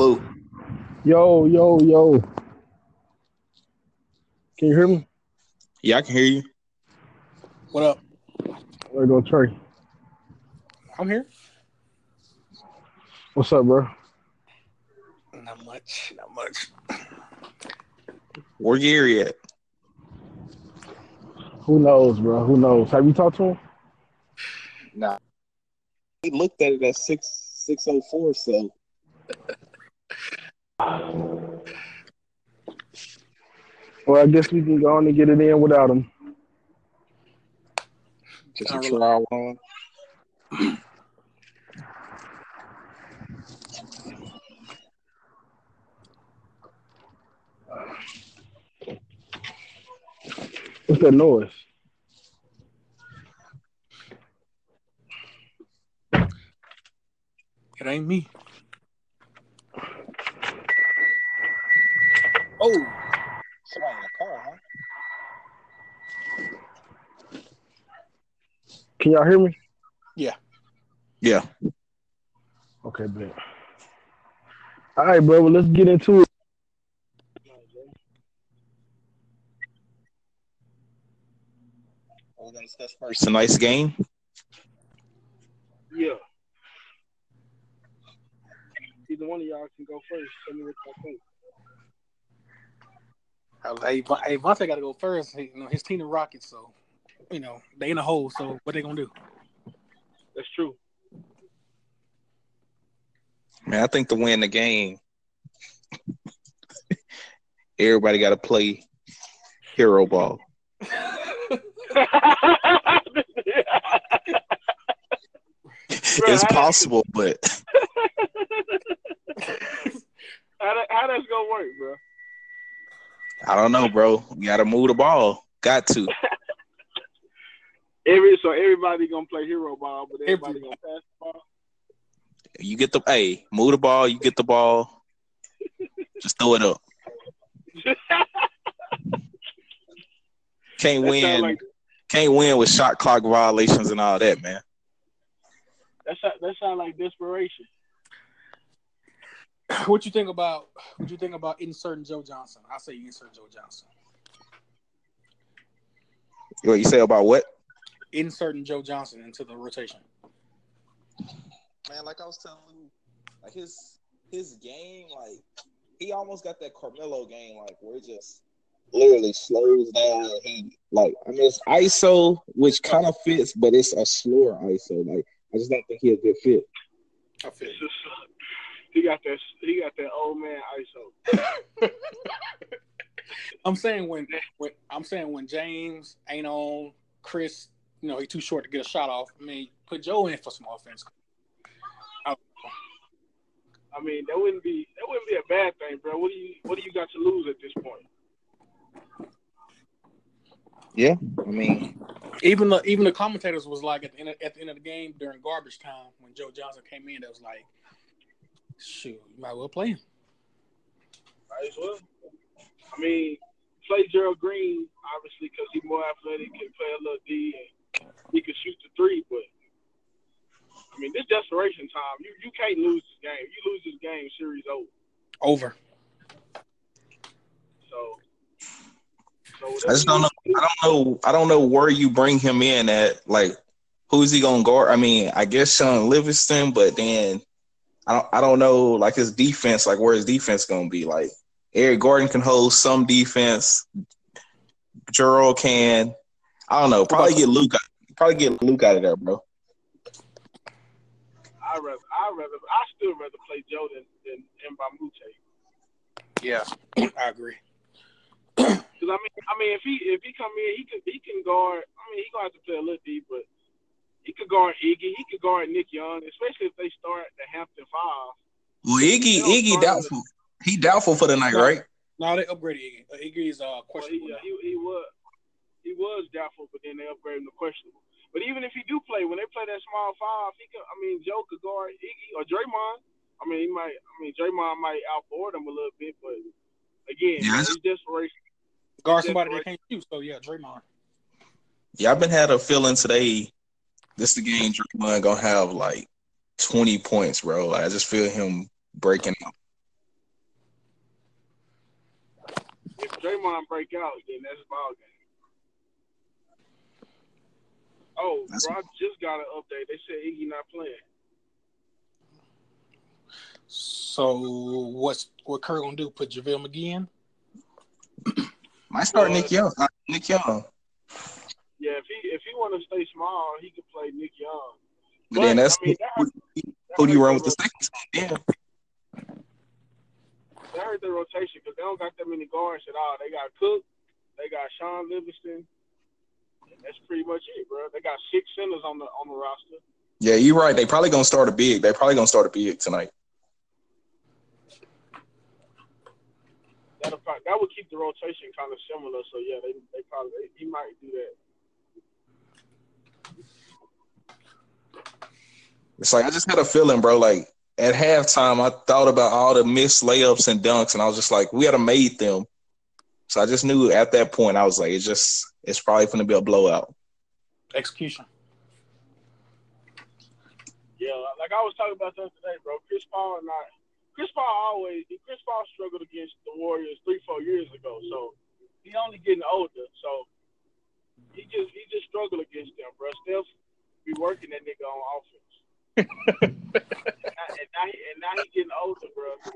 Boo. Yo, yo, yo. Can you hear me? Yeah, I can hear you. What up? There go Trey. I'm here. What's up, bro? Not much. Not much. Where Gary at? Who knows, bro? Who knows? Have you talked to him? Nah. He looked at it at six six oh four, so Well, I guess we can go on and get it in without him. just a Not trial run. What's that noise? It ain't me. Oh, Somebody in the car, huh? Can y'all hear me? Yeah. Yeah. Okay, bet. All right, bro. Well, let's get into it. We're gonna discuss first tonight's game. Yeah. Either one of y'all can go first. Tell me what y'all think. Hey, Von- hey, Vontae got to go first. He- you know, his team the Rockets, so you know they in a hole. So what they gonna do? That's true. Man, I think to win the game, everybody got to play hero ball. it's possible, but How, that, how that's gonna work, bro? I don't know, bro. You got to move the ball. Got to. Every so everybody gonna play hero ball, but everybody Everybody. gonna pass the ball. You get the hey, move the ball. You get the ball. Just throw it up. Can't That win. like Can't win with shot clock violations and all that, man. that sound, that sound like desperation. what you think about? What you think about inserting Joe Johnson? I say you insert Joe Johnson. What you say about what? Inserting Joe Johnson into the rotation. Man, like I was telling you, like his his game, like he almost got that Carmelo game, like where it just literally slows down. He like I mean it's ISO, which kind of fits, but it's a slower ISO. Like I just don't think he a good fit. I feel just, he got that he got that old man ISO. I'm saying when, when I'm saying when James ain't on, Chris, you know, he's too short to get a shot off. I mean, put Joe in for some offense. I mean, that wouldn't be that wouldn't be a bad thing, bro. What do you what do you got to lose at this point? Yeah, I mean, Even the even the commentators was like at the end of, at the end of the game during garbage time when Joe Johnson came in, that was like, shoot, you might well play him. Might as well. I mean, play Gerald Green obviously because he's more athletic, can play a little D, and he can shoot the three. But I mean, this desperation time, you you can't lose this game. You lose this game, series over. Over. So. So I just don't know. I don't know. I don't know where you bring him in at. Like, who's he gonna guard? I mean, I guess Shaun Livingston, but then I don't. I don't know. Like his defense. Like where his defense gonna be? Like Eric Gordon can hold some defense. Gerald can. I don't know. Probably get Luc. Probably get Luc out of there, bro. I rather I rather I still rather play Joe than than Mbah a Moute. Yeah, I agree. Because I mean, I mean, if he if he come in, he can he can guard. I mean, he gonna have to play a little deep, but he could guard Iggy. He could guard Nick Young, especially if they start the Hampton Five. Well, Iggy, Iggy doubtful. He doubtful for the night, right? No, they upgraded Iggy. Uh, Iggy is uh, Well, he, questionable. uh, he he was he was doubtful, but then they upgraded him to questionable. But even if he do play, when they play that small five, he could. I mean, Joe could guard Iggy or Draymond. I mean, he might. I mean, Draymond might outboard him a little bit, but again, Yeah, it's desperation. Guard somebody that can't shoot. So yeah, Draymond. Yeah, I've been had a feeling today. This the game Draymond gonna have like twenty points, bro. Like, I just feel him breaking out. If Draymond break out, then that's ball game. Oh, that's bro, I just got an update. They said Iggy not playing. So what's what Kurt gonna do? Put JaVale McGee in? Might start uh, Nick Young. Nick Young. Yeah, if he if he want to stay small, he could play Nick Young. But then that's I mean, who, do you run with the team? Yeah. That hurt their rotation because they don't got that many guards at all. They got Cook, they got Shaun Livingston. That's pretty much it, bro. They got six centers on the on the roster. Yeah, you're right. They probably gonna start a big. They probably gonna start a big tonight. That'll probably, that would keep the rotation kind of similar. So yeah, they they probably he might do that. It's like I just had a feeling, bro. Like at halftime, I thought about all the missed layups and dunks, and I was just like, we had to made them. So I just knew at that point, I was like, it's just, it's probably going to be a blowout. Execution. Yeah, like I was talking about that today, bro. Chris Paul and I, Chris Paul always, Chris Paul struggled against the Warriors three, four years ago. So he's only getting older. So he just he just struggled against them, bro. Steph be working that nigga on offense. and, now, and, now he, and now he getting older, bro.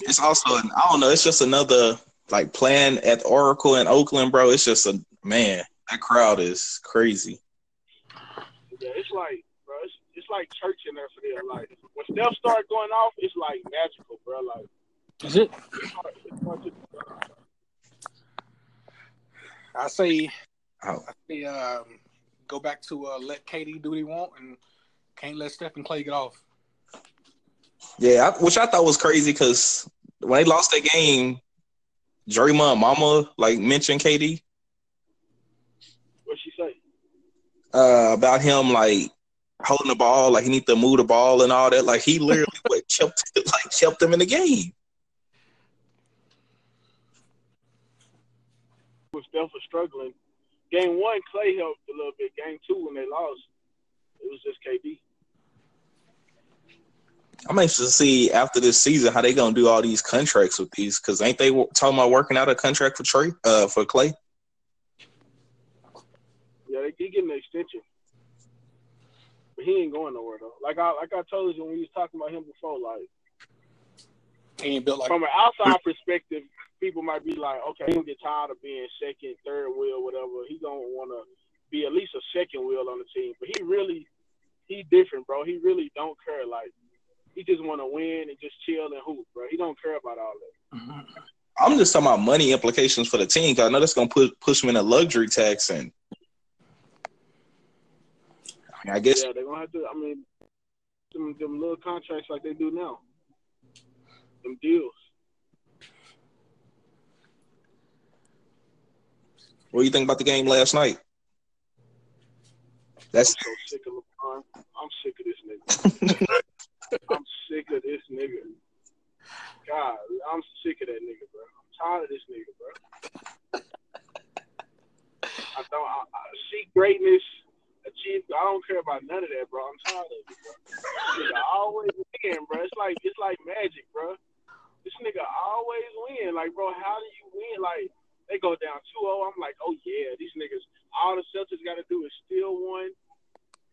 It's also, an, I don't know, it's just another like playing at Oracle in Oakland, bro. It's just a man. That crowd is crazy. Yeah, it's like, bro, it's, it's like church in there for them. Like when Steph start going off, it's like magical, bro. Like Is it? it's hard, it's hard to, I say, Oh, I say, um, go back to uh, let KD do what he want and can't let Steph and Clay get off. yeah, I, which I thought was crazy because when they lost that game, Draymond Mama like mentioned KD what she say? uh, about him like holding the ball, like he need to move the ball and all that. Like he literally what kept like kept them in the game. When Steph was struggling, game one Clay helped a little bit. Game two when they lost, it was just KD. I'm anxious to see after this season how they gonna do all these contracts with these because ain't they talking about working out a contract for Trey uh for Clay? Yeah, they he getting an extension, but he ain't going nowhere though. Like I like I told you when we was talking about him before, like He ain't built like from an outside perspective, people might be like, okay, he'll get tired of being second, third wheel, whatever. He gonna want to be at least a second wheel on the team. But he really, he different, bro. He really don't care. Like he just want to win and just chill and hoop, bro. He don't care about all that. Mhm. I'm just talking about money implications for the team. Cause I know that's gonna put push him in a luxury tax, and I, mean, I guess Yeah, they're gonna have to. I mean, them, them little contracts like they do now, them deals. What do you think about the game last night? That's I'm so sick of LeBron. I'm sick of this nigga. I'm sick of this nigga. God, I'm sick of that nigga, bro. I'm tired of this nigga, bro. I don't. I, I see greatness, achieve. I don't care about none of that, bro. I'm tired of it, bro. This nigga always win, bro. It's like it's like magic, bro. This nigga always win. Like, bro, how do you win? Like, they go down 2-0. I'm like, oh yeah, these niggas. All the Celtics got to do is steal one,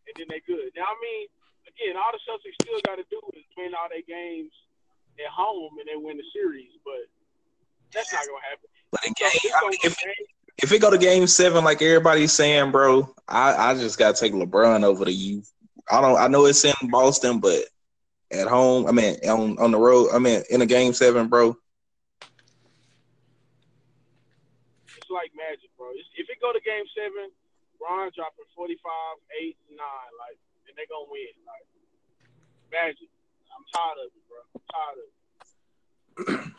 and then they good. Now, I mean, again, all the Celtics still got to do is win all their games at home, and they win the series. But that's not gonna happen. but in So, game. I mean, if if it go to game seven, like everybody's saying, bro, I, I just gotta take LeBron over to you. I don't. I know it's in Boston, but at home, I mean, on on the road, I mean, in a game seven, bro. It's like magic, bro. It's, if it go to game seven, Ron dropping 45, 8, 9, like, and they're gonna win. Like, magic. I'm tired of it, bro. I'm tired of it.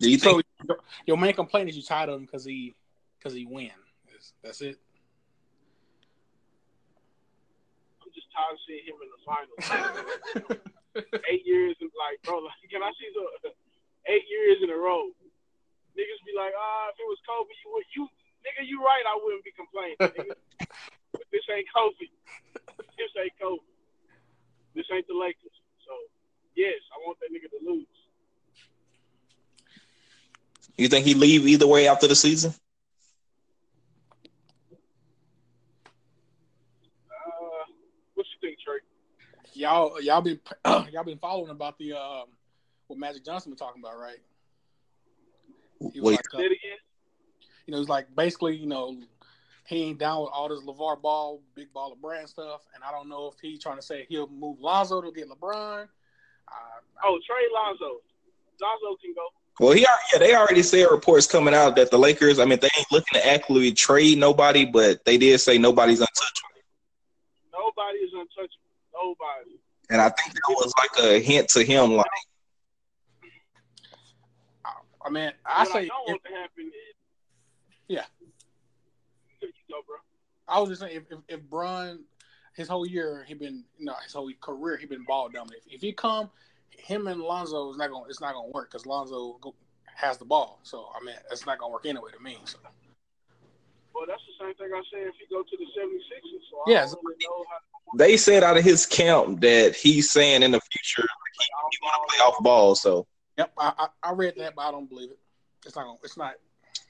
Do you think? So your, your main complaint is you tired of him because he because he win. That's- That's it. I'm just tired of seeing him in the finals. eight years and like, bro, like, can I see the eight years in a row? Niggas be like, ah, if it was Kobe, you would, you, nigga, you right, I wouldn't be complaining. But this ain't Kobe. This ain't Kobe. This ain't the Lakers. So, yes, I want that nigga to lose. You think he leave either way after the season? Uh, what you think, Trey? Y'all, y'all been y'all been following about the um what Magic Johnson been talking about, right? He was Wait, like, uh, again. you know, it's like basically, you know, he ain't down with all this LeVar Ball, Big Baller Brand stuff, and I don't know if he's trying to say he'll move Lonzo to get LeBron. Uh, Oh, Trey Lonzo. Lonzo can go. well, he already, yeah, they already said reports coming out that the Lakers. I mean, they ain't looking to actually trade nobody, but they did say nobody's untouchable. Nobody is untouchable. Nobody. And I think that was like a hint to him, like, I mean, I what say I don't if, want to happen is. Yeah. You go, bro. I was just saying if if, if Bron his whole year he been you know his whole career he been ball dominant. If, if he come, him and Lonzo is not gonna it's not gonna work because Lonzo go, has the ball. So I mean it's not gonna work anyway to me. So Well, that's the same thing I said if you go to the 76ers. So Yeah, really know how they said out of his camp that he's saying in the future he, he want to play off ball. So yep, I, I I read that, but I don't believe it. It's not gonna it's not.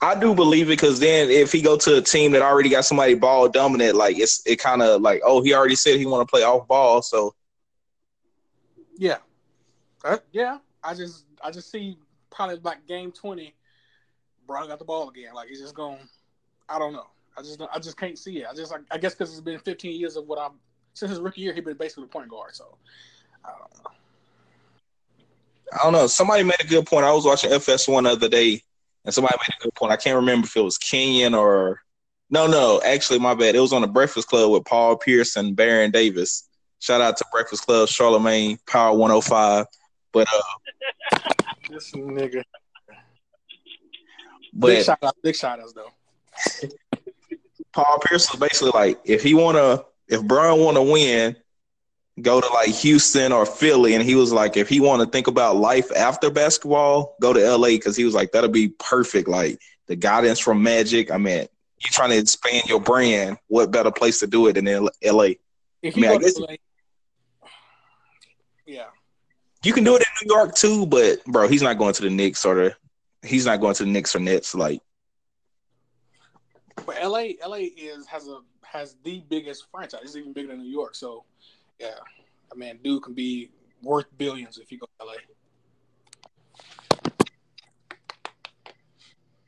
I do believe it because then if he go to a team that already got somebody ball dominant, like it's it kind of like oh he already said he want to play off ball. So Yeah, Uh, yeah. I just I just see probably like game twenty, Bron got the ball again. Like he's just going. I don't know. I just I just can't see it. I just I guess because it's been 15 years of what I'm since his rookie year, he's been basically the point guard. So I don't know. I don't know. Somebody made a good point. I was watching FS1 the other day, and somebody made a good point. I can't remember if it was Kenyon or no, no. Actually, my bad. It was on the Breakfast Club with Paul Pierce and Baron Davis. Shout out to Breakfast Club, Charlemagne, Power 105. But uh, This nigga. big shout out, big shout outs though. Paul Pierce was basically like, if he wanna, if Bron wanna win, go to like Houston or Philly, and he was like, if he want to think about life after basketball, go to LA because he was like, that'll be perfect. Like the guidance from Magic. I mean, you're trying to expand your brand. What better place to do it than LA? If I mean, I guess- LA, yeah, You can do it in New York too, but bro, he's not going to the Knicks or the. He's not going to the Knicks or Nets. Like, but LA, LA is has a has the biggest franchise. It's even bigger than New York. So yeah, I mean, dude can be worth billions if you go to LA.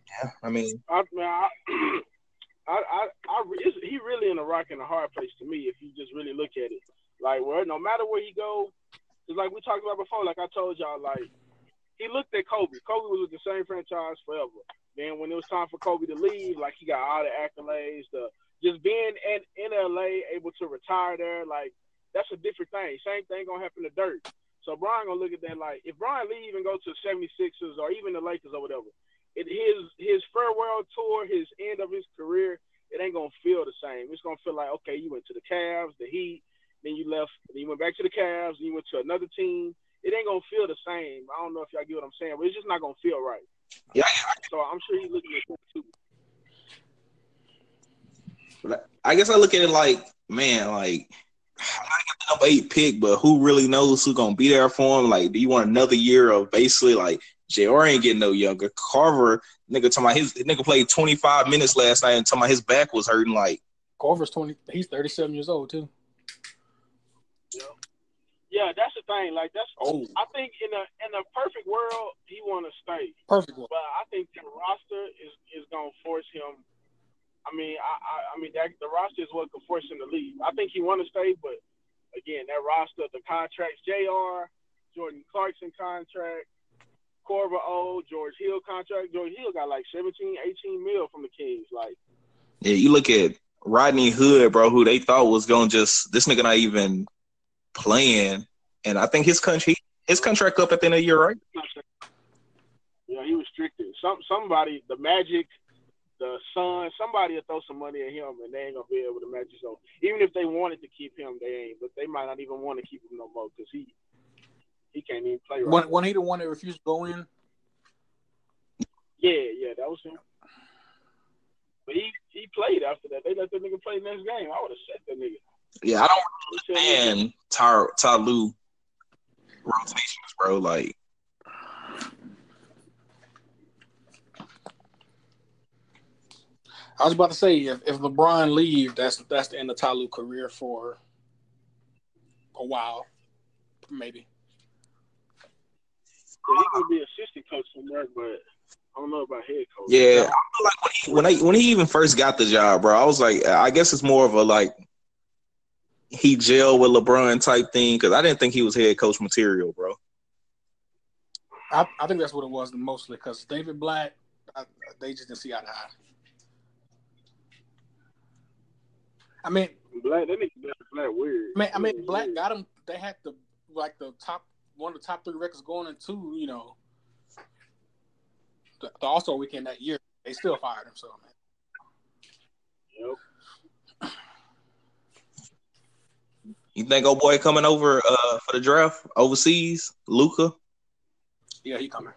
yeah, I mean, I, man, I, I, I, I it's, he really in a rock and a hard place to me if you just really look at it. Like, where no matter where he go, it's like we talked about before. Like I told y'all, like he looked at Kobe. Kobe was with the same franchise forever. Then when it was time for Kobe to leave, like he got all the accolades, the just being in, in LA, able to retire there, like that's a different thing. Same thing gonna happen to Dirk. So Bron gonna look at that like if Bron leave and go to 76ers or even the Lakers or whatever, it, his his farewell tour, his end of his career, it ain't gonna feel the same. It's gonna feel like okay, you went to the Cavs, the Heat, then you left, then you went back to the Cavs, then you went to another team. It ain't gonna feel the same. I don't know if y'all get what I'm saying, but it's just not gonna feel right. yeah, So I'm sure he's looking at that too. I guess I look at it like, man, like I get the number eight pick, but who really knows who's gonna be there for him? Like, do you want another year of basically like J.R. ain't getting no younger? Korver, nigga, talking about his nigga played 25 minutes last night and talking about his back was hurting. Like, Korver's twenty. He's thirty-seven years old too. Yeah, that's the thing. Like that's Oh, I think in a in a perfect world he wanna stay. perfect one. But I think the roster is is gonna force him. I mean, I I, I mean that the roster is what could force him to leave. I think he want to stay, but again, that roster, the contracts, J.R. Jordan Clarkson contract, Korver O, George Hill contract. George Hill got like 17, 18 mil from the Kings. Like, yeah, you look at Rodney Hood, bro, who they thought was gonna just this nigga not even playing, and I think his country his contract up at the end of the year, right? yeah, he was restricted. Some somebody, the Magic, the Sun, somebody will throw some money at him, and they ain't gonna be able to match it. So even if they wanted to keep him, they ain't. But they might not even want to keep him no more because he he can't even play right. When, when he the one that refused to go in, Yeah, yeah, that was him. But he he played after that. They let that nigga play next game. I would have set that nigga. Yeah, I don't He said, understand Ty Ty Lue rotations, bro. Like, I was about to say if, if LeBron leave, that's that's the end of Ty career for a while, maybe. Yeah, he could be assistant coach somewhere, but I don't know about head coach. Yeah, I feel like when he, when I when he even first got the job, bro, I was like, I guess it's more of a like he gel with LeBron type thing because I didn't think he was head coach material, bro. I, I think that's what it was mostly because David Blatt, I, they just didn't see eye to eye. I mean, Blatt, that nigga Blatt weird. I mean, I mean, Blatt got them. They had the like the top one of the top three records going into you know the, the All Star weekend that year. They still fired him, so man. Yep. You think old boy coming over uh, for the draft overseas, Luka? Yeah, he coming.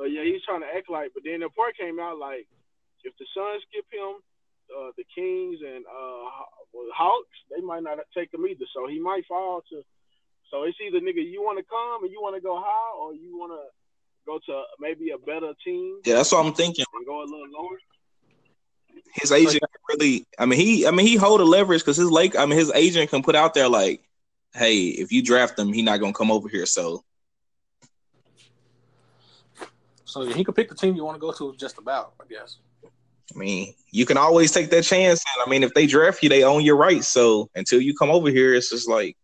Uh, yeah, he's trying to act like, but then the report came out like if the Suns skip him, uh, the Kings and uh, Hawks, they might not take him either. So he might fall to. So it's either nigga you want to come and you want to go high, or you want to go to maybe a better team Yeah, that's what I'm thinking. and go a little lower. His agent really, I mean, he, I mean, he hold a leverage because his like, I mean, his agent can put out there like, hey, if you draft him, he not gonna come over here. So So yeah, he could pick the team you want to go to just about, I guess. I mean, you can always take that chance. And I mean, if they draft you, they own your rights. So until you come over here, it's just like,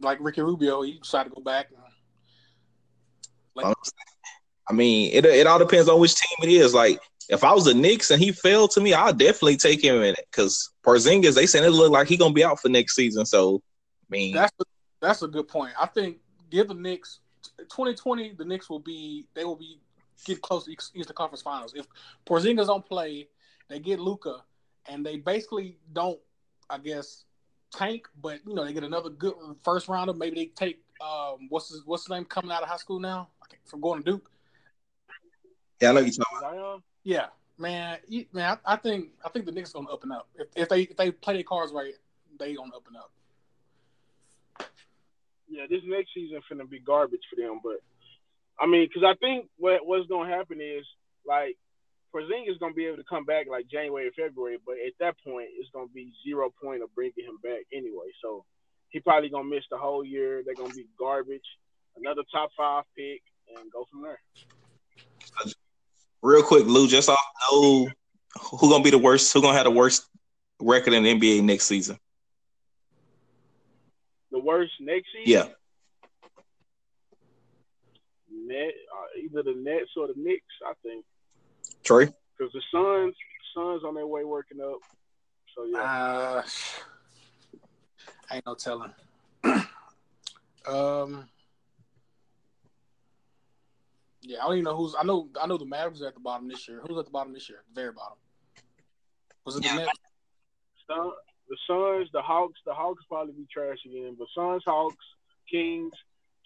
Like Ricky Rubio, he decided to go back. Like, I mean, it it all depends on which team it is. Like, if I was the Knicks and he fell to me, I'd definitely take him in it because Porzingis, they said it looked like he gonna be out for next season. So, I mean, that's a, that's a good point. I think give the Knicks 2020. The Knicks will be they will be get close to Eastern Conference Finals if Porzingis don't play. They get Luka, and they basically don't, I guess, tank. But you know they get another good first rounder. Maybe they take um, what's his what's his name coming out of high school now from going to Duke. yeah, I know you talking. About. Zion, Yeah, man, you- man, I, I think I think the Knicks gonna up and up if, if they if they play their cards right, they gonna up and up. yeah, this next season finna be garbage for them. But I mean, because I think what what's gonna happen is like Porzingis gonna be able to come back like January or February, but at that point it's gonna be zero point of bringing him back anyway. So he probably gonna miss the whole year. They're gonna be garbage. Another top five pick and go from there. Real quick, Lou, just off know who gonna be the worst, who gonna have the worst record in the NBA next season. The worst next season. Yeah, Net, uh, either the Nets or the Knicks, I think, Trey. because the Suns, Suns on their way working up. So yeah, Uh, ain't no telling. um, yeah, I don't even know who's. I know. I know the Mavericks are at the bottom this year. Who's at the bottom this year? The very bottom. Was it the Yeah. Nets? Sun, the Suns, the Hawks, the Hawks probably be trash again. But Suns, Hawks, Kings,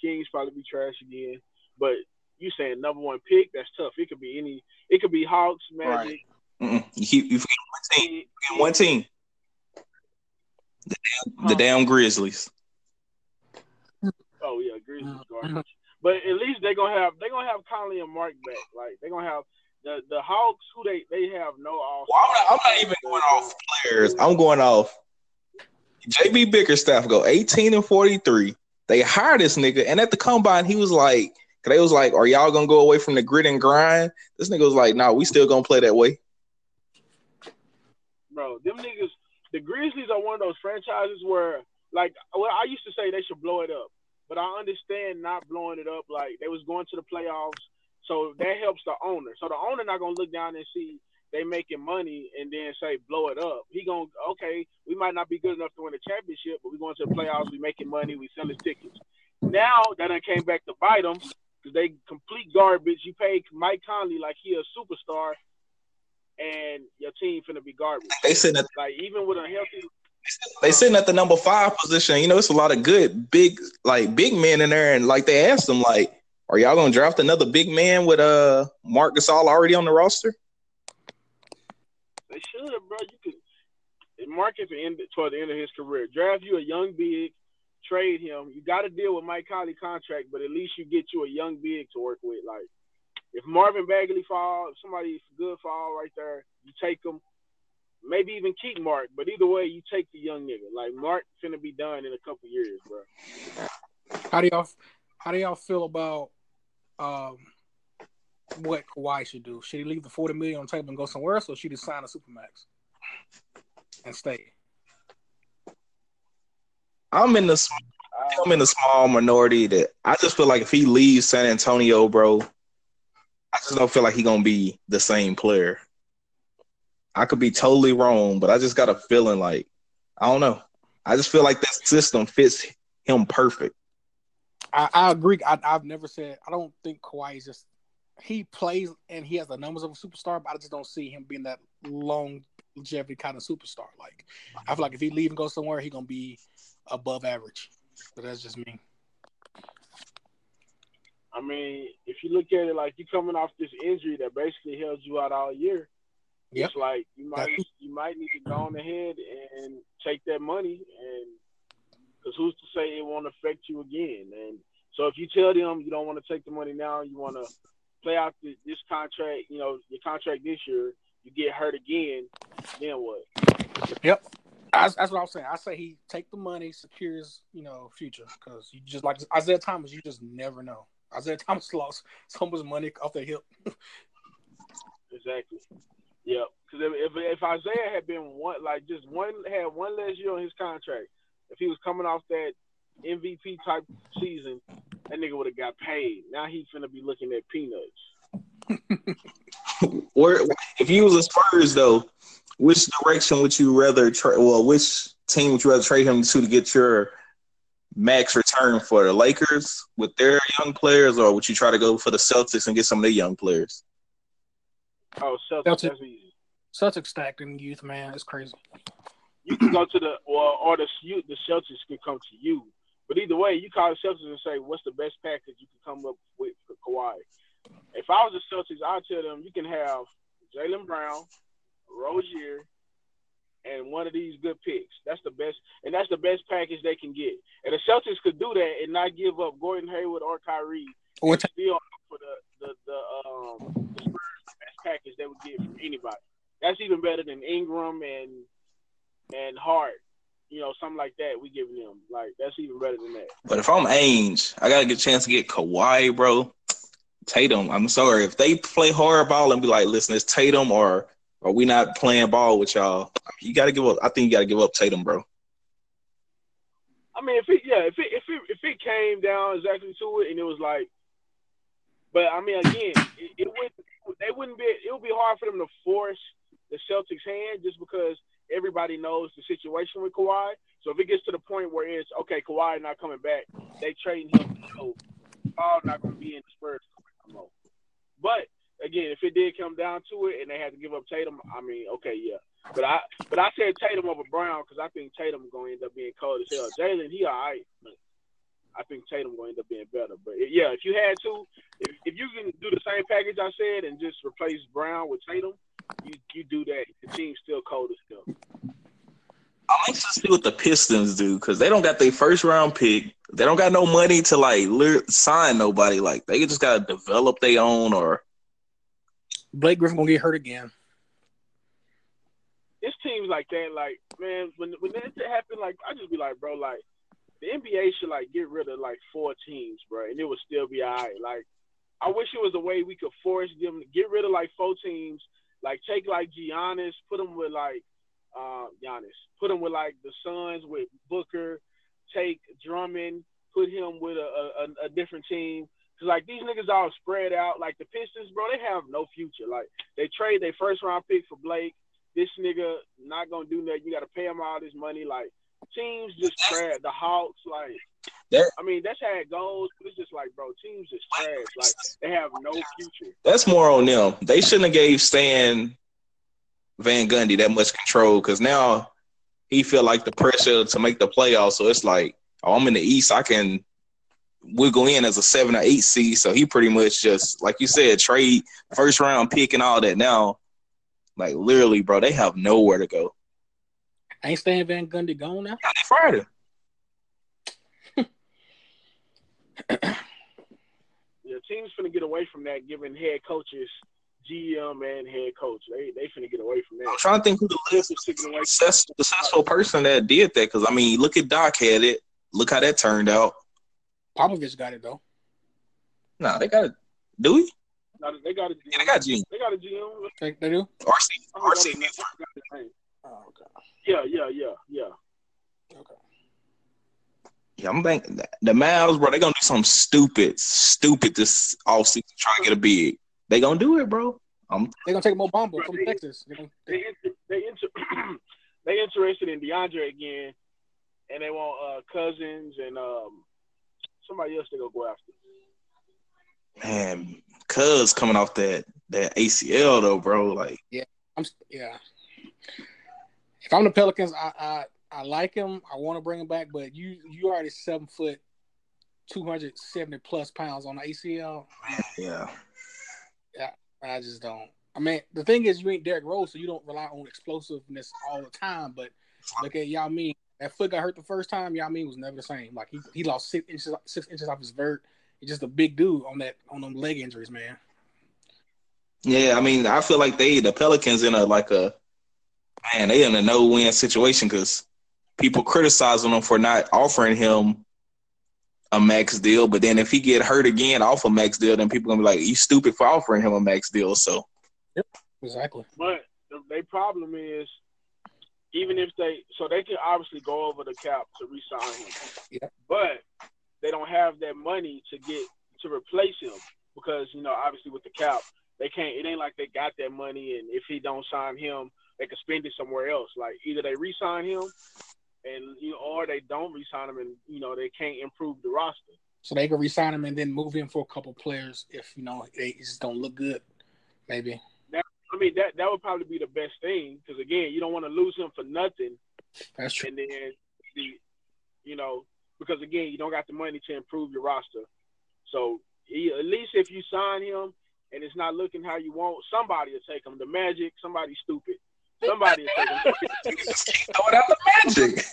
Kings probably be trash again. But you saying number one pick? That's tough. It could be any. It could be Hawks, Magic. Mm-mm. You keep you forget one team. Forget one team. The damn, the damn Grizzlies. Oh yeah, Grizzlies Mhm. garbage. But at least they gonna have they gonna have Conley and Marc back. Like they're gonna have the the Hawks who they they have no all. Well, I'm not, I'm not even going off players. I'm going off. JB Bickerstaff go 18 and 43. They hired this nigga, and at the combine, he was like, they was like, "Are y'all gonna go away from the grit and grind?" This nigga was like, "Nah, we still gonna play that way." bro. Them niggas, the Grizzlies are one of those franchises where, like, well, I used to say they should blow it up, but I understand not blowing it up. Like they was going to the playoffs, so that helps the owner. So the owner not gonna look down and see they making money and then say blow it up. He gonna okay, we might not be good enough to win a championship, but we going to the playoffs. We making money. We selling tickets. Now that I came back to bite them because they complete garbage. You pay Mike Conley like he a superstar, and your team finna be garbage. They sitting at Like even with a healthy, they sitting at the number five position. You know, it's a lot of good big like big men in there, and like they asked them, like, "Are y'all gonna draft another big man with uh Marc Gasol already on the roster?" they should, have, bro. You could. Marc at the end toward the end of his career, draft you a young big, trade him. You got to deal with Mike Conley contract, but at least you get you a young big to work with. Like if Marvin Bagley fall, if somebody good fall right there, you take him. Maybe even keep Marc, but either way, you take the young nigga. Like Marc finna be done in a couple years, bro. How do y'all how do y'all feel about um what Kawhi should do? Should he leave the forty million on the table and go somewhere else, or should he sign a supermax and stay? I'm in the I'm in the small minority that I just feel like if he leaves San Antonio, bro, I just don't feel like he gonna be the same player. I could be totally wrong, but I just got a feeling like I don't know. I just feel like that system fits him perfect. I, I agree. I, have never said I don't think Kawhi is just he plays and he has the numbers of a superstar, but I just don't see him being that long longevity kind of superstar. Like I feel like if he leave and go somewhere, he gonna be above average. But that's just me. I mean, if you look at it like you're coming off this injury that basically held you out all year, yep. it's like you might you might need to go on ahead and take that money and because who's to say it won't affect you again? And so if you tell them you don't want to take the money now, you want to play out the, this contract, you know, your contract this year, you get hurt again, then what? Yep. That's, that's what I'm saying. I say he take the money, secures, you know, future because you just like Isaiah Thomas, you just never know. Isaiah Thomas lost so much money off the hip. exactly. Yeah, because if, if, if Isaiah had been one like just one had one less year on his contract, if he was coming off that MVP type season, that nigga would have got paid. Now he's gonna be looking at peanuts. Where if you was a Spurs though, which direction would you rather trade? Well, which team would you rather trade him to to get your max return for the Lakers with their young players, or would you try to go for the Celtics and get some of their young players? Oh, Celtics. Celtics, Celtics stacked in youth, man. It's crazy. You can go to the well, or the the Celtics can come to you. But either way, you call the Celtics and say, "What's the best package you can come up with for Kawhi?" If I was the Celtics, I'd tell them you can have Jaylen Brown, Rozier, and one of these good picks. That's the best, and that's the best package they can get. And the Celtics could do that and not give up Gordon Hayward or Kyrie. What t- still for the the the um the Spurs best package they would get from anybody. That's even better than Ingram and and Hart. You know, something like that. We giving them like that's even better than that. But if I'm Ainge, I gotta get a chance to get Kawhi, bro. Tatum. I'm sorry if they play hardball and be like, listen, it's Tatum or are we not playing ball with y'all? You got to give up. I think you got to give up Tatum, bro. I mean, if it yeah, if it if it if it came down exactly to it, and it was like, but I mean, again, it, it would they wouldn't be. It would be hard for them to force the Celtics' hand just because everybody knows the situation with Kawhi. So if it gets to the point where it's okay, Kawhi not coming back, they trading him. So Paul not going to be in the Spurs. But again, if it did come down to it and they had to give up Tatum, I mean, okay, yeah. But I but I said Tatum over Brown because I think Tatum going to end up being cold as hell. Jaylen, he all right, but I think Tatum to end up being better. But yeah, if you had to, if, if you can do the same package I said and just replace Brown with Tatum, you you do that. The team's still cold as hell. I'm like to see what the Pistons do because they don't got their first round pick. They don't got no money to like sign nobody. Like they just got to develop their own or Blake Griffin gonna get hurt again. It's teams like that, like man, when when that happen, like I just be like, bro, like the NBA should like get rid of like four teams, bro, and it would still be alright. Like I wish it was a way we could force them to get rid of like four teams, like take like Giannis, put them with like uh Giannis, put them with like the Suns with Booker, take Drummond, put him with a, a, a different team, Cause like these niggas all spread out. Like the Pistons, bro, they have no future. Like they trade their first round pick for Blake. This nigga not gonna do nothing. You got to pay him all this money. Like teams just trash. The Hawks, like I mean, that's how it goes. But it's just like, bro, teams just trash. Like they have no future. That's more on them. They shouldn't have gave Stan Van Gundy that much control because now he feel like the pressure to make the playoffs. So it's like, oh, I'm in the East. I can wiggle in as a seven or eight seed. So he pretty much just, like you said, trade first round pick and all that. Now, like literally, bro, they have nowhere to go. Ain't Stan Van Gundy gone now? Yeah, they fired him. yeah, yeah, teams finna get away from that, giving head coaches GM and head coach. They they finna get away from that. I'm trying to think who the last success, successful person that did that. Because I mean, look at Doc had it. Look how that turned out. Popovich got it though. No, nah, they got it. Do we? No, they got a GM. Yeah, they got a GM. They got a GM. They, they do. RC. RC. Oh, okay. Yeah, yeah, yeah, yeah. Okay. Yeah, I'm thinking the Mavs, bro. They're gonna do something stupid, stupid this offseason to try to get a big. They gonna do it, bro. I'm, they gonna take Mo Bamba from they, Texas. They gonna, they they, they, inter- they interested in DeAndre again, and they want uh, Cousins and um, somebody else they gonna go after. Man, Cuz coming off that that ACL though, bro. Like, yeah, I'm yeah. If I'm the Pelicans, I I, I like him. I want to bring him back, but you you already seven foot, two hundred seventy plus pounds on the ACL. Yeah. Yeah, I just don't. I mean, the thing is, you ain't Derrick Rose, so you don't rely on explosiveness all the time. But look at Yao Ming. That foot got hurt the first time. Yao Ming was never the same. Like he, he lost six inches six inches off his vert. He's just a big dude on that on them leg injuries, man. Yeah, I mean, I feel like they the Pelicans in a like a man, they in a no win situation because people criticizing them for not offering him a max deal. But then if he get hurt again off a max deal, then people gonna be like, "You stupid for offering him a max deal." So, yep, exactly. But the, their problem is, even if they, so they can obviously go over the cap to re-sign him. Yeah. But they don't have that money to get to replace him because you know obviously with the cap they can't. It ain't like they got that money, and if he don't sign him, they can spend it somewhere else. Like either they re-sign him and you know, or they don't resign him, and you know they can't improve the roster. So they can resign him and then move in for a couple players if you know they just don't look good, maybe. I mean that that would probably be the best thing because again, you don't want to lose him for nothing. That's true. And then the, you know, because again, you don't got the money to improve your roster. So he, at least if you sign him and it's not looking how you want, somebody will take him. The Magic, somebody stupid. Somebody will take him. just keep throwing out the magic.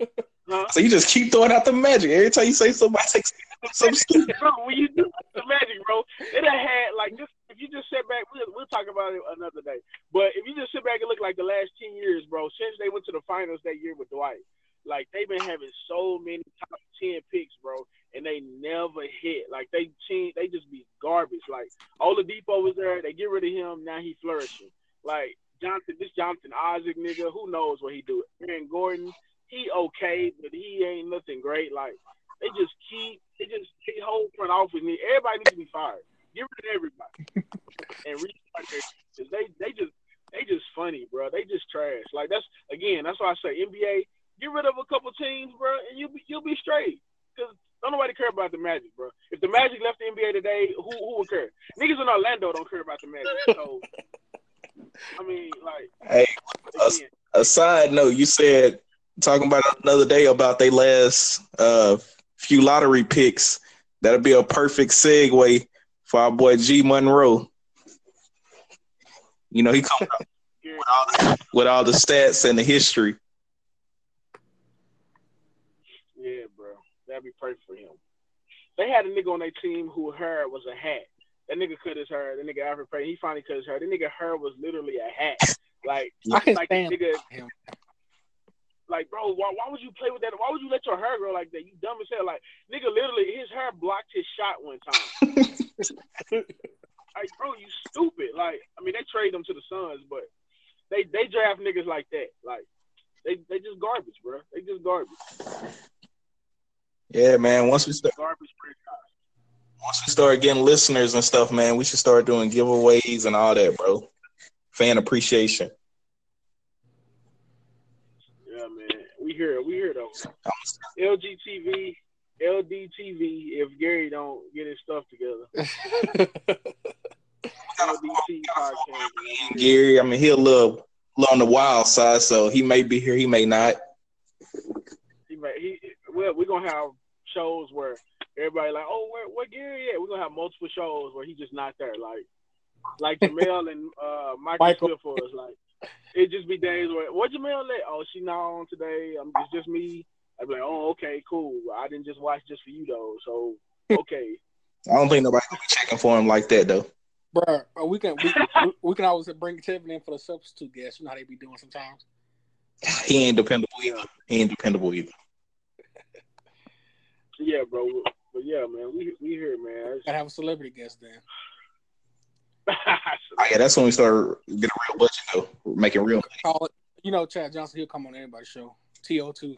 Huh? So you just keep throwing out the magic every time you say somebody takes some stupid. bro, when you do the magic, bro, it had like just if you just sit back, we'll, we'll talk about it another day. But if you just sit back and look like the last ten years, bro, since they went to the finals that year with Dwight, like they've been having so many top ten picks, bro, and they never hit. Like they they just be garbage. Like Oladipo was there, they get rid of him, now he flourishing. Like Jonathan, this Jonathan Isaac nigga, who knows what he do? Aaron Gordon, he okay, but he ain't nothing great. Like they just keep, they just they whole front off office need everybody needs to be fired. Get rid of everybody and restart their because they they just they just funny, bro. They just trash. Like that's again, that's why I say NBA. Get rid of a couple teams, bro, and you'll be you'll be straight. Cause don't nobody care about the Magic, bro. If the Magic left the NBA today, who who would care? Niggas in Orlando don't care about the Magic. So I mean, like, Hey, a, a side note, you said talking about another day about they last uh few lottery picks. That'll be a perfect segue for our boy G Monroe. You know, he comes up with all, the, with all the stats and the history. yeah, bro, that'd be perfect for him. They had a nigga on their team who hair was a hat. That nigga cut his hair. That nigga Elfrid Payton, he finally cut his hair. That nigga hair was literally a hat. Like, I can like stand nigga, him. Like, bro, why, why would you play with that? Why would you let your hair grow like that? You dumb as hell. Like, nigga, literally, his hair blocked his shot one time. like, bro, you stupid. Like, I mean, they trade them to the Suns, but they they draft niggas like that. Like, they they just garbage, bro. They just garbage. Yeah, man. Once we start Garbage franchise. once we start getting listeners and stuff, man, we should start doing giveaways and all that, bro. Fan appreciation. Yeah, man. We here. We here though. LGTV, LDTV. If Gary don't get his stuff together, LDT podcast. Gary, I mean, he a little, little on the wild side, so he may be here, he may not. He, may- he well, we're gonna have shows where everybody like, oh, where, where Gary at? We're gonna have multiple shows where he just not there, like, like Jemele and uh, Michael, Michael. Smith was like. It just be days where what Jemele at? Oh, she not on today. Um, it's just me. I'd be like, oh, okay, cool. I didn't just watch just for you though, so okay. I don't think nobody gonna be checking for him like that though. Bro, we can we, we can always bring Tevin in for the substitute guest. You know how they be doing sometimes. He ain't dependable either. He ain't dependable either. Yeah, bro. But yeah, man, we we here, man. Gotta have a celebrity guest then. Oh, yeah, that's when we start getting a real budget though. We're making real money. Call it. You know, Chad Johnson. He'll come on anybody's show. To two.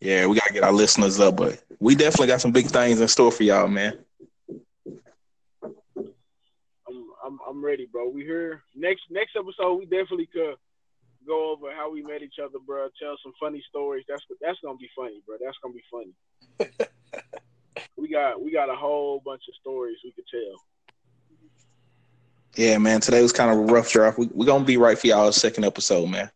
Yeah, we gotta get our listeners up, but we definitely got some big things in store for y'all, man. I'm I'm I'm ready, bro. We here next next episode. We definitely could go over how we met each other, bro. Tell some funny stories. That's that's gonna be funny, bro. That's gonna be funny. we got we got a whole bunch of stories we could tell. Yeah, man. Today was kind of a rough draft. We, we're gonna be right for y'all second episode, man.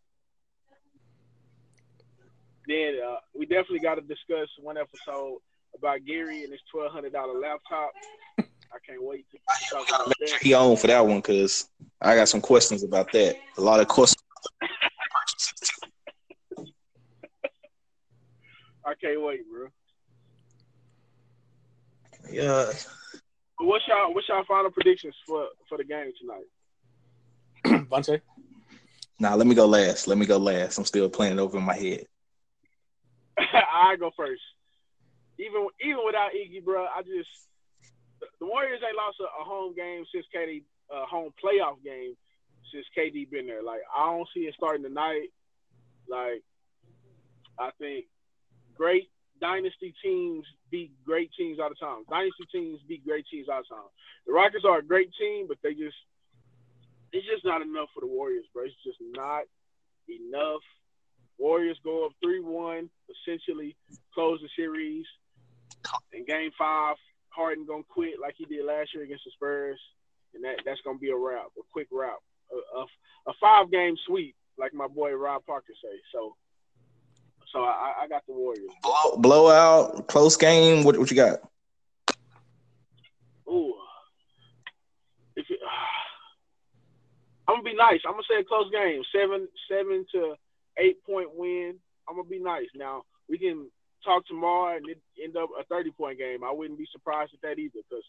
Then uh, we definitely got to discuss one episode about Gary and his twelve hundred dollar laptop. I can't wait to talk about Make that. sure he on for that one because I got some questions about that. A lot of questions. I can't wait, bro. Yeah. But what's y'all what's y'all final predictions for for the game tonight? Vontae. Now let me go last. Let me go last. I'm still playing it over in my head. I go first. Even even without Iggy, bro, I just the, the Warriors ain't lost a, a home game since KD uh, home playoff game since KD been there. Like I don't see it starting tonight. Like I think great dynasty teams beat great teams all the time. Dynasty teams beat great teams all the time. The Rockets are a great team, but they just it's just not enough for the Warriors, bro. It's just not enough. Warriors go up three one, essentially close the series. In game five, Harden gonna quit like he did last year against the Spurs, and that, that's gonna be a wrap, a quick wrap, a, a, a five game sweep, like my boy Rob Parker say. So, so I, I got the Warriors. Blow, blowout, close game. What what you got? Ooh, if it, I'm gonna be nice. I'm gonna say a close game, seven seven to eight point win. I'm gonna be nice. Now we can talk tomorrow and it end up a 30 point game. I wouldn't be surprised at that either because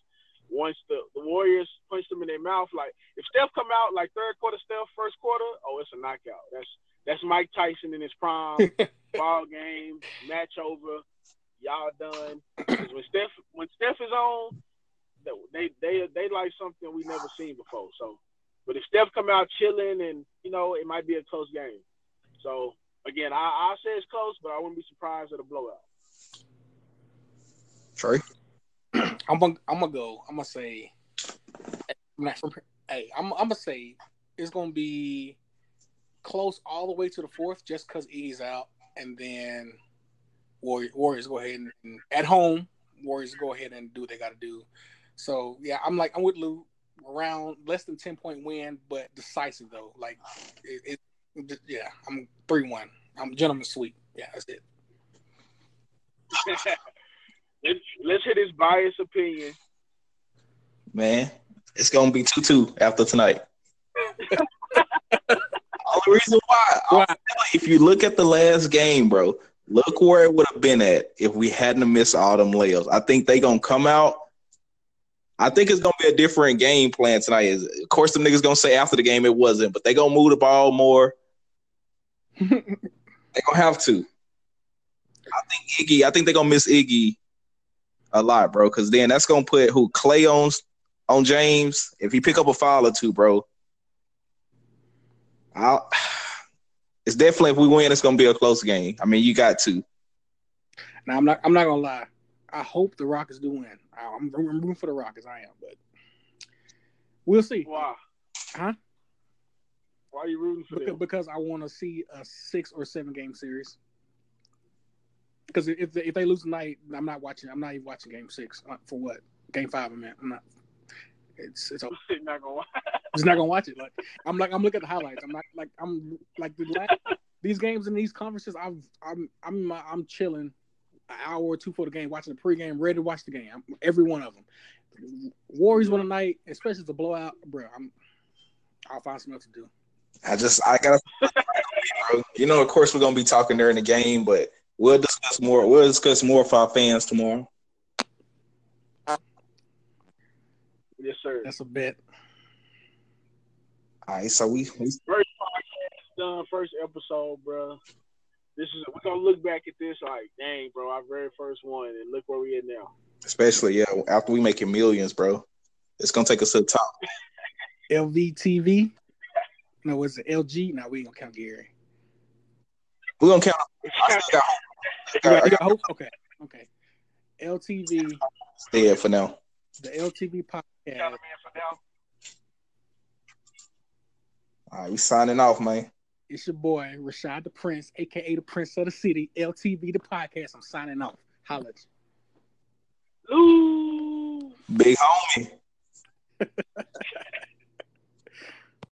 once the, the Warriors punch them in their mouth, like if Steph come out like third quarter Steph, first quarter, oh, it's a knockout. That's that's Mike Tyson in his prime. ball game, match over, y'all done. when Steph when Steph is on, they they they like something we never seen before. So, but if Steph come out chilling and you know it might be a close game. So again, I I say it's close, but I wouldn't be surprised at a blowout. Trey. I'm gonna I'm gonna go. I'm gonna say. I'm not from, hey, I'm I'm gonna say it's gonna be close all the way to the fourth, just because E's out, and then Warriors, Warriors go ahead and, and at home. Warriors go ahead and do what they got to do. So yeah, I'm like I'm with Lou around less than ten point win, but decisive though. Like it, it yeah, I'm three one. I'm gentleman sweep. Yeah, that's it. let's, let's hit his biased opinion. Man, it's gonna be two two after tonight. Only reason why, Why? if you look at the last game, bro, look where it would have been at if we hadn't missed all them layups. I think they gonna come out. I think it's gonna be a different game plan tonight. Is of course the niggas gonna say after the game it wasn't, but they gonna move the ball more. they gonna have to. I think Iggy. I think they gonna miss Iggy a lot, bro. Because then that's gonna put who Clay on on James. If he pick up a foul or two, bro, I'll, it's definitely if we win, it's gonna be a close game. I mean, you got to. Now I'm not. I'm not gonna lie. I hope the Rockets do win. I- I'm, I'm rooting for the Rockets. I am, but we'll see. Why? Huh? Why are you rooting for Because, them? because I want to see a six or seven game series. Because if they, if they lose tonight, I'm not watching. I'm not even watching Game Six uh, for what Game Five. I mean, I'm not. It's it's, They're not gonna. just not gonna watch it. Like I'm like I'm looking at the highlights. I'm not like I'm like the last, these games and these conferences. I've I'm I'm I'm chilling an hour or two for the game, watching the pregame, ready to watch the game. I'm, every one of them. Warriors win tonight, especially if it's a blowout, bro. I'm I'll find something else to do. I just I gotta. bro. You know, of course, we're gonna be talking during the game, but we'll discuss more. We'll discuss more for our fans tomorrow. Yes, sir. That's a bet. All right, so we, we First podcast done, first episode, bro. This is we're gonna look back at this like, dang, bro, our very first one, and look where we at now. especially yeah after we making millions, bro, it's gonna take us to the top. LVTV. No, was it LG? No, we ain't gonna count Gary. We gonna count. I still got got, got got hope? Okay, okay. LTV, dead for now. the LTV podcast. Count 'em in. All right, we signing off, man. It's your boy Rashad the Prince, aka the Prince of the City. LTV the podcast. I'm signing off. Holla. at you. Ooh. Big homie.